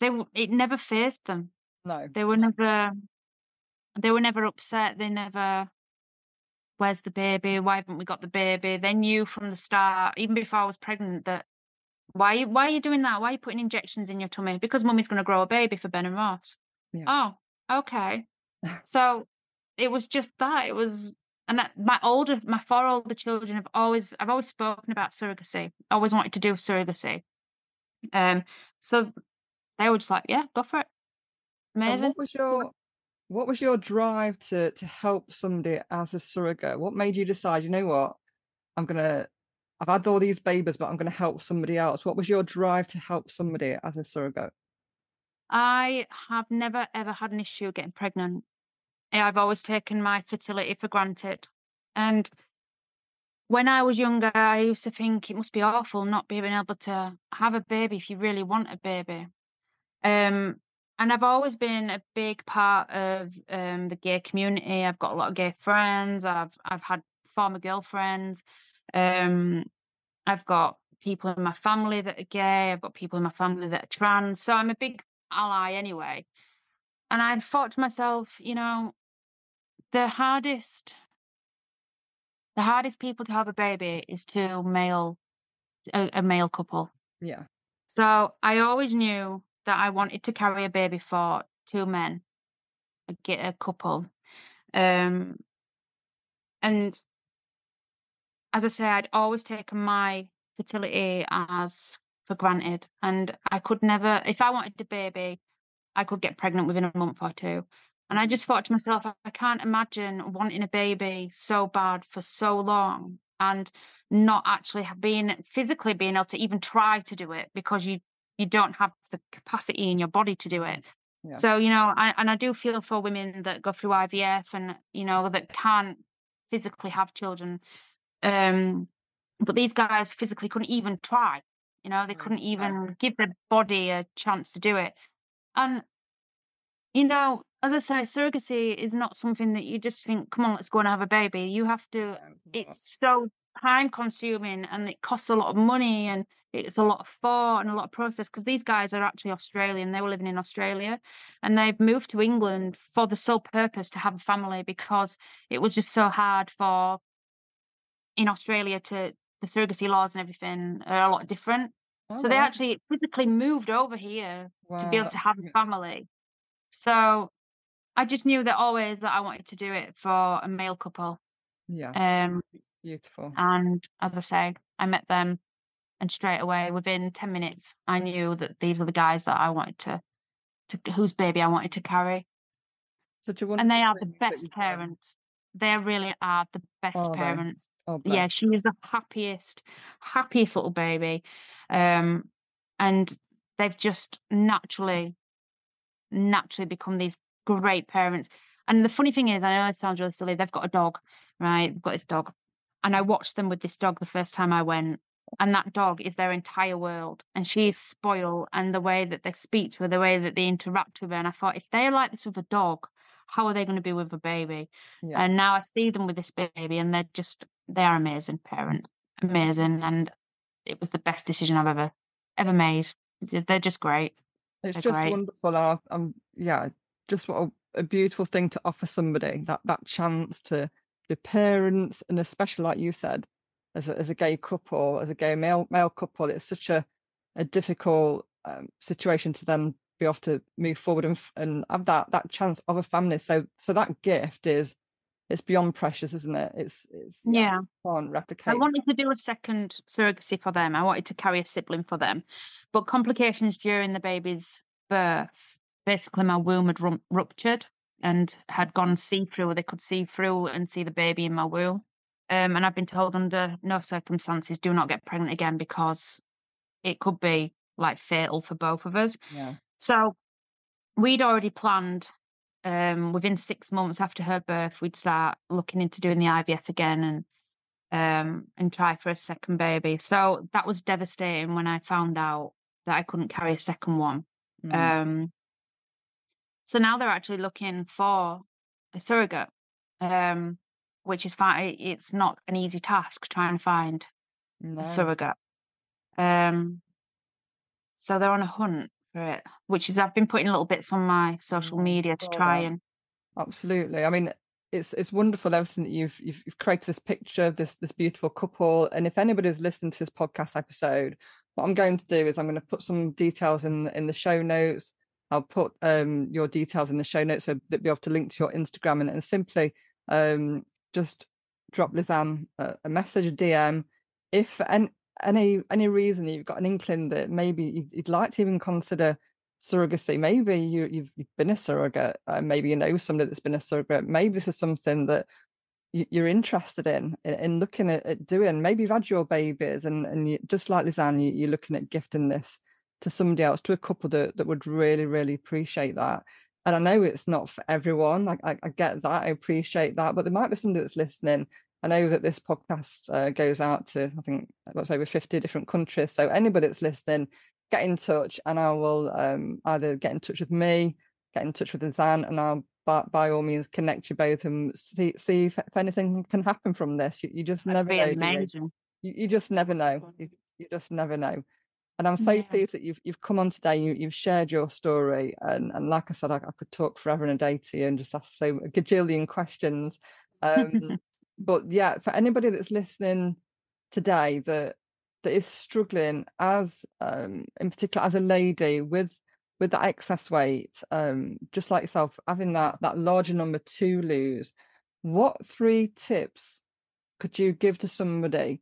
they it never phased them. No. They were never they were never upset. They never where's the baby? Why haven't we got the baby? They knew from the start, even before I was pregnant, that why why are you doing that? Why are you putting injections in your tummy? Because mummy's gonna grow a baby for Ben and Ross. Yeah. Oh, okay. So it was just that. It was and that- my older my four older children have always I've always spoken about surrogacy. I Always wanted to do surrogacy. Um so they were just like, Yeah, go for it. And Amazing. what was your what was your drive to to help somebody as a surrogate? What made you decide, you know what, I'm gonna I've had all these babies, but I'm gonna help somebody else. What was your drive to help somebody as a surrogate? I have never ever had an issue getting pregnant. I've always taken my fertility for granted. And when I was younger, I used to think it must be awful not being able to have a baby if you really want a baby. Um, and I've always been a big part of um, the gay community. I've got a lot of gay friends. I've I've had former girlfriends. Um, I've got people in my family that are gay. I've got people in my family that are trans. So I'm a big ally anyway. And I thought to myself, you know, the hardest the hardest people to have a baby is two male a, a male couple. Yeah. So I always knew that I wanted to carry a baby for two men, a, ge- a couple. Um, and as I say, I'd always taken my fertility as for granted, and I could never, if I wanted a baby, I could get pregnant within a month or two. And I just thought to myself, I can't imagine wanting a baby so bad for so long and not actually being physically being able to even try to do it because you you don't have the capacity in your body to do it. Yeah. So you know, I, and I do feel for women that go through IVF and you know that can't physically have children. Um, but these guys physically couldn't even try. You know, they couldn't even give their body a chance to do it. And you know, as I say, surrogacy is not something that you just think, come on, let's go and have a baby. You have to, it's so time consuming and it costs a lot of money and it's a lot of thought and a lot of process because these guys are actually Australian. They were living in Australia and they've moved to England for the sole purpose to have a family because it was just so hard for in Australia to the surrogacy laws and everything are a lot different. Oh, so they actually physically moved over here wow. to be able to have a family. So I just knew that always that I wanted to do it for a male couple. Yeah. Um, Beautiful. And as I say, I met them, and straight away, within ten minutes, I knew that these were the guys that I wanted to, to whose baby I wanted to carry. Such a and they are the best parents. They really are the best oh, parents. Oh, yeah, she is the happiest, happiest little baby, um, and they've just naturally, naturally become these great parents. And the funny thing is, I know it sounds really silly. They've got a dog, right? They've got this dog, and I watched them with this dog the first time I went. And that dog is their entire world. And she is spoiled. And the way that they speak to her, the way that they interact with her. And I thought, if they're like this with a dog, how are they going to be with a baby? Yeah. And now I see them with this baby, and they're just, they're amazing parents. Amazing. And it was the best decision I've ever, ever made. They're just great. It's they're just great. wonderful. I'm, um, I'm, yeah, just what a, a beautiful thing to offer somebody that, that chance to your parents, and especially like you said, as a, as a gay couple, as a gay male male couple, it's such a a difficult um, situation to then be off to move forward and and have that that chance of a family. So so that gift is it's beyond precious, isn't it? It's it's yeah, yeah. can't replicate. I wanted to do a second surrogacy for them. I wanted to carry a sibling for them, but complications during the baby's birth. Basically, my womb had ruptured, and had gone see through, they could see through and see the baby in my womb. Um, and I've been told under no circumstances do not get pregnant again because it could be like fatal for both of us. Yeah. So we'd already planned um, within six months after her birth, we'd start looking into doing the IVF again and um, and try for a second baby. So that was devastating when I found out that I couldn't carry a second one. Mm. Um, so now they're actually looking for a surrogate, um, which is fine. It's not an easy task trying to find no. a surrogate. Um, so they're on a hunt for it, which is I've been putting little bits on my social mm, media to try and. Absolutely. I mean, it's it's wonderful everything that you've, you've you've created this picture of this this beautiful couple. And if anybody's listened to this podcast episode, what I'm going to do is I'm going to put some details in in the show notes. I'll put um, your details in the show notes so that you'll be able to link to your Instagram and, and simply um, just drop Lisanne a, a, message, a DM. If any, any any reason you've got an inkling that maybe you'd, like to even consider surrogacy, maybe you, have you've been a surrogate, uh, maybe you know somebody that's been a surrogate, maybe this is something that you, are interested in, in, in looking at, at, doing. Maybe you've had your babies and, and you, just like Lisanne, you, you're looking at gifting this to somebody else, to a couple that, that would really, really appreciate that. And I know it's not for everyone. I, I, I get that. I appreciate that. But there might be somebody that's listening. I know that this podcast uh, goes out to, I think, what's over 50 different countries. So anybody that's listening, get in touch and I will um, either get in touch with me, get in touch with Zan, and I'll by, by, all means connect you both and see see if, if anything can happen from this. You, you just That'd never know. Amazing. You, you, just never know. You, you just never know. And I'm so yeah. pleased that you've you've come on today. You, you've shared your story, and and like I said, I, I could talk forever and a day to you and just ask so gajillion questions. Um, but yeah, for anybody that's listening today that that is struggling as um, in particular as a lady with with that excess weight, um, just like yourself, having that that larger number to lose, what three tips could you give to somebody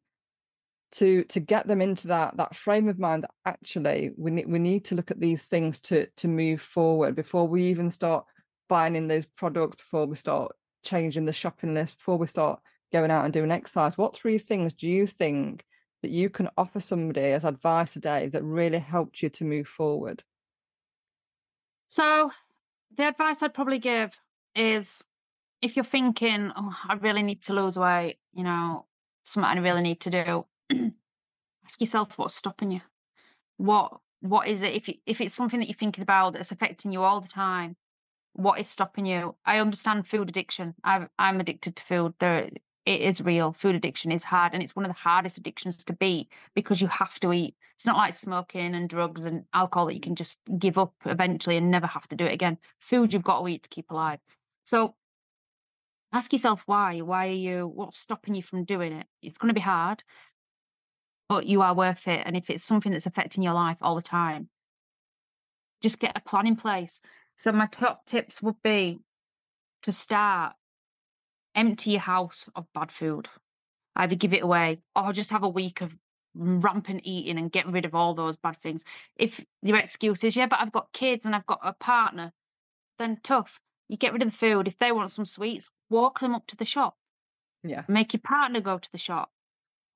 to to get them into that that frame of mind that actually we need we need to look at these things to to move forward before we even start buying in those products, before we start changing the shopping list, before we start going out and doing exercise? What three things do you think that you can offer somebody as advice today that really helped you to move forward? So, the advice I'd probably give is if you're thinking, oh, I really need to lose weight, you know, something I really need to do, ask yourself what's stopping you. What what is it if you, if it's something that you're thinking about that's affecting you all the time? What is stopping you? I understand food addiction. i I'm addicted to food. There, it is real. Food addiction is hard, and it's one of the hardest addictions to beat because you have to eat. It's not like smoking and drugs and alcohol that you can just give up eventually and never have to do it again. Food you've got to eat to keep alive. So ask yourself why. Why are you? What's stopping you from doing it? It's going to be hard, but you are worth it. And if it's something that's affecting your life all the time, just get a plan in place. So my top tips would be to start empty your house of bad food. Either give it away or just have a week of rampant eating and get rid of all those bad things. If your excuse is, yeah, but I've got kids and I've got a partner, then tough. You get rid of the food. If they want some sweets, walk them up to the shop. Yeah. Make your partner go to the shop.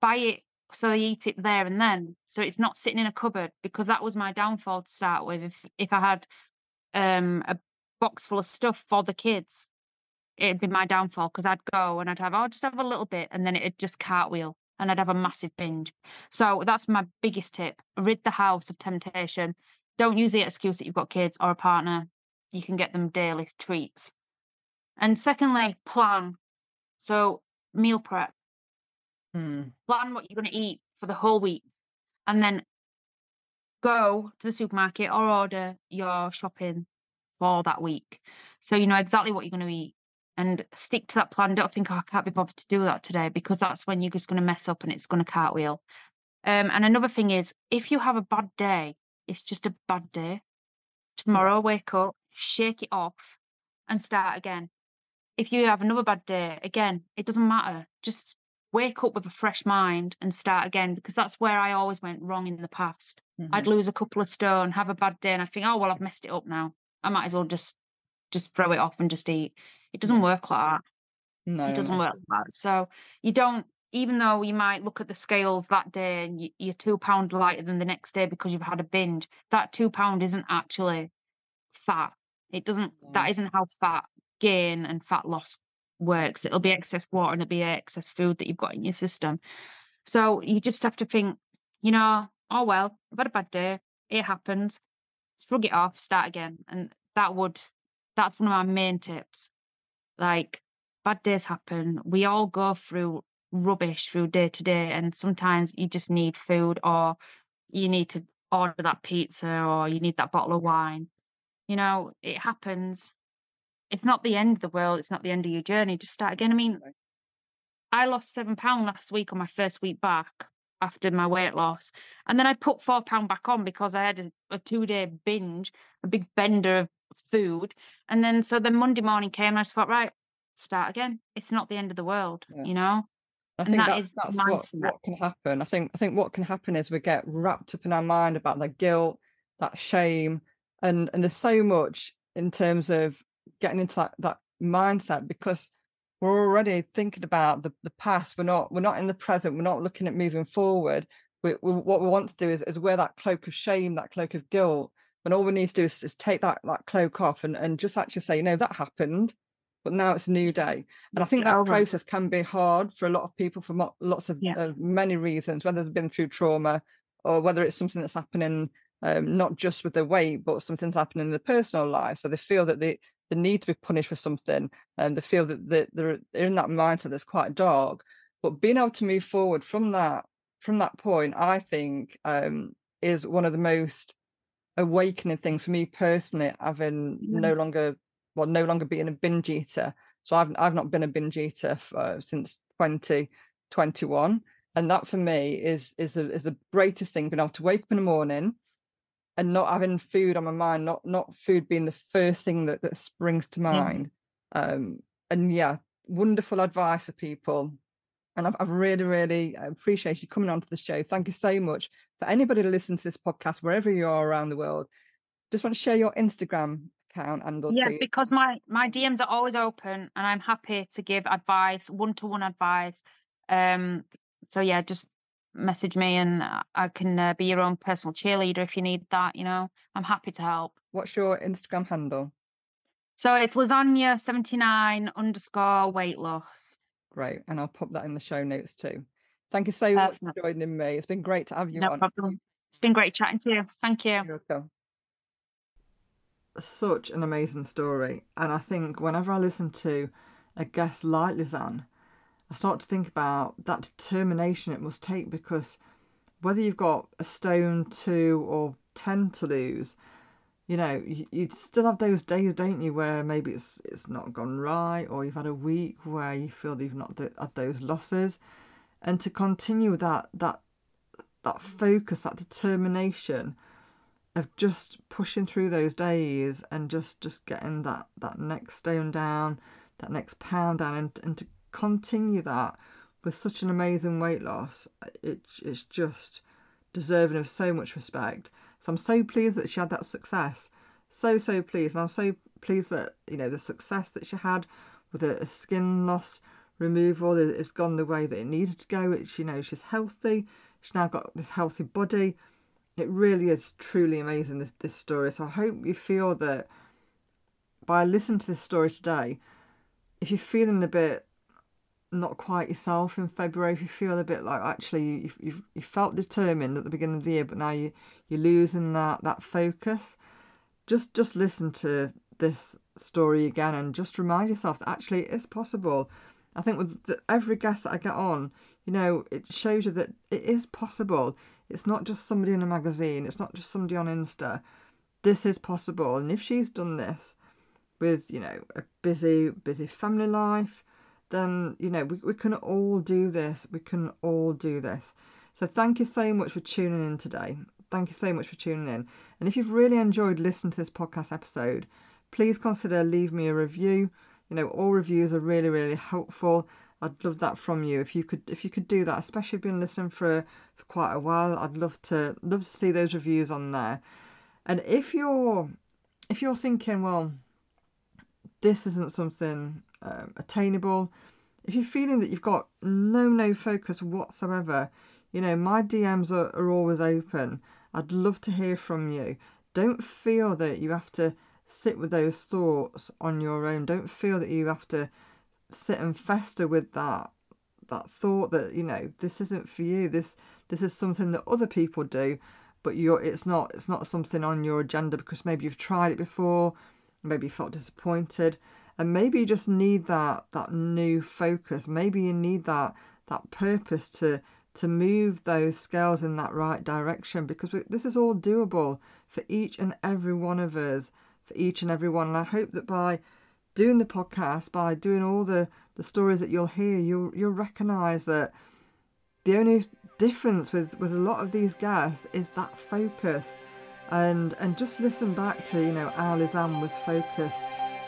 Buy it so they eat it there and then. So it's not sitting in a cupboard because that was my downfall to start with. If if I had um a box full of stuff for the kids, it'd be my downfall because I'd go and I'd have, I'll just have a little bit and then it'd just cartwheel and I'd have a massive binge. So that's my biggest tip. Rid the house of temptation. Don't use the excuse that you've got kids or a partner. You can get them daily treats. And secondly, plan. So meal prep. Mm. Plan what you're going to eat for the whole week and then go to the supermarket or order your shopping for that week. So you know exactly what you're going to eat and stick to that plan. Don't think, oh, I can't be bothered to do that today because that's when you're just going to mess up and it's going to cartwheel. Um, and another thing is, if you have a bad day, it's just a bad day. Tomorrow, wake up, shake it off, and start again. If you have another bad day, again, it doesn't matter. Just wake up with a fresh mind and start again because that's where I always went wrong in the past. Mm-hmm. I'd lose a couple of stone, have a bad day, and I think, oh well, I've messed it up now. I might as well just just throw it off and just eat. It doesn't work like that. No, it doesn't no. work like that. So you don't, even though you might look at the scales that day and you, are two pound lighter than the next day because you've had a binge, that two pound isn't actually fat. It doesn't. That isn't how fat gain and fat loss works. It'll be excess water and it'll be excess food that you've got in your system. So you just have to think, you know, oh well, I've had a bad day. It happens. Shrug it off, start again, and that would. That's one of my main tips like bad days happen. We all go through rubbish through day to day, and sometimes you just need food or you need to order that pizza or you need that bottle of wine. You know, it happens. It's not the end of the world. It's not the end of your journey. Just start again. I mean, I lost seven pounds last week on my first week back after my weight loss. And then I put four pound back on because I had a, a two day binge, a big bender of food. And then so then Monday morning came and I just thought, right, start again. It's not the end of the world, yeah. you know? I think that that's, that's what, what can happen. I think I think what can happen is we get wrapped up in our mind about the guilt, that shame, and and there's so much in terms of getting into that, that mindset because we're already thinking about the, the past. We're not we're not in the present. We're not looking at moving forward. We, we, what we want to do is, is wear that cloak of shame, that cloak of guilt, and all we need to do is, is take that that cloak off and, and just actually say, you know, that happened, but now it's a new day. And I think that process can be hard for a lot of people for lots of yeah. uh, many reasons, whether they've been through trauma or whether it's something that's happening um, not just with their weight, but something's happening in their personal life. So they feel that they, they need to be punished for something and they feel that they, they're, they're in that mindset that's quite dark. But being able to move forward from that from that point, I think um, is one of the most awakening things for me personally, having yeah. no longer well, no longer being a binge eater. So I've I've not been a binge eater for, since 2021. And that for me is is the is the greatest thing, being able to wake up in the morning, and not having food on my mind, not not food being the first thing that, that springs to mind. Um, and yeah, wonderful advice for people. And I've, I've really, really appreciate you coming onto the show. Thank you so much. For anybody to listen to this podcast, wherever you are around the world, just want to share your Instagram account and yeah, because my my DMs are always open, and I'm happy to give advice, one to one advice. Um, so yeah, just message me, and I can uh, be your own personal cheerleader if you need that. You know, I'm happy to help. What's your Instagram handle? So it's lasagna seventy nine underscore weight loss. Great, and I'll pop that in the show notes too. Thank you so much for joining me. It's been great to have you no on. problem. It's been great chatting to you. Thank you. You're welcome. Such an amazing story, and I think whenever I listen to a guest like Lisanne, I start to think about that determination it must take because whether you've got a stone, two, or ten to lose, you know, you, you still have those days, don't you, where maybe it's it's not gone right, or you've had a week where you feel you've not had those losses, and to continue that that that focus, that determination of just pushing through those days and just just getting that that next stone down, that next pound down, and and to continue that with such an amazing weight loss, it, it's just deserving of so much respect. So I'm so pleased that she had that success. So, so pleased. And I'm so pleased that, you know, the success that she had with a, skin loss removal has gone the way that it needed to go. It's, you know, she's healthy. She's now got this healthy body. It really is truly amazing, this, this story. So I hope you feel that by listening to this story today, if you're feeling a bit not quite yourself in February, if you feel a bit like actually you you you felt determined at the beginning of the year, but now you you're losing that that focus, just just listen to this story again and just remind yourself that actually it is possible. I think with the, every guest that I get on, you know, it shows you that it is possible. It's not just somebody in a magazine. It's not just somebody on Insta. This is possible, and if she's done this with you know a busy busy family life then you know we, we can all do this we can all do this. So thank you so much for tuning in today. Thank you so much for tuning in. And if you've really enjoyed listening to this podcast episode please consider leave me a review. You know all reviews are really really helpful. I'd love that from you. If you could if you could do that especially if you've been listening for for quite a while i'd love to love to see those reviews on there. And if you're if you're thinking well this isn't something um, attainable. If you're feeling that you've got no no focus whatsoever, you know my DMs are, are always open. I'd love to hear from you. Don't feel that you have to sit with those thoughts on your own. Don't feel that you have to sit and fester with that that thought that you know this isn't for you. This this is something that other people do, but you're it's not it's not something on your agenda because maybe you've tried it before, maybe you felt disappointed and maybe you just need that that new focus. Maybe you need that that purpose to to move those scales in that right direction because we, this is all doable for each and every one of us for each and every one. And i hope that by doing the podcast by doing all the the stories that you'll hear you'll you'll recognize that the only difference with with a lot of these guests is that focus. And and just listen back to you know how Lisanne was focused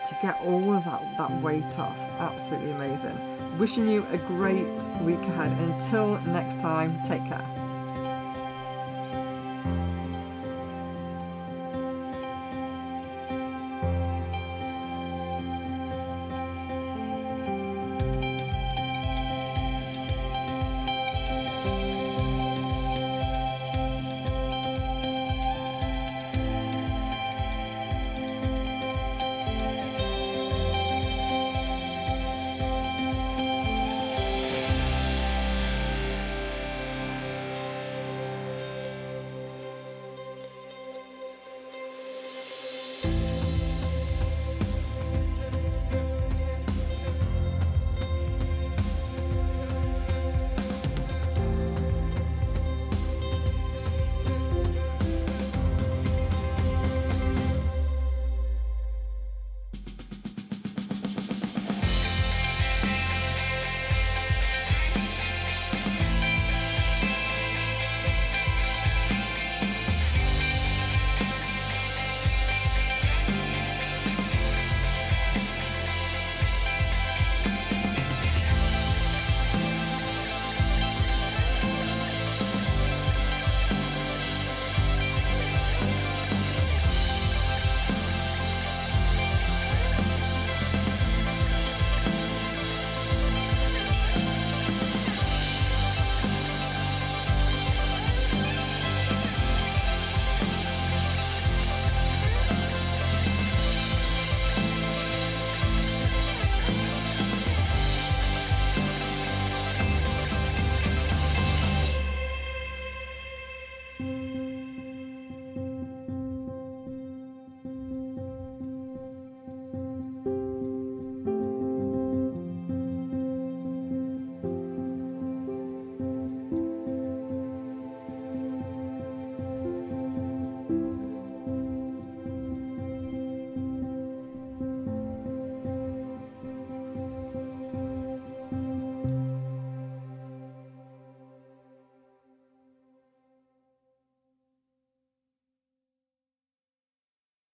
to get all of that, that weight off. Absolutely amazing. Wishing you a great week ahead. Until next time, take care.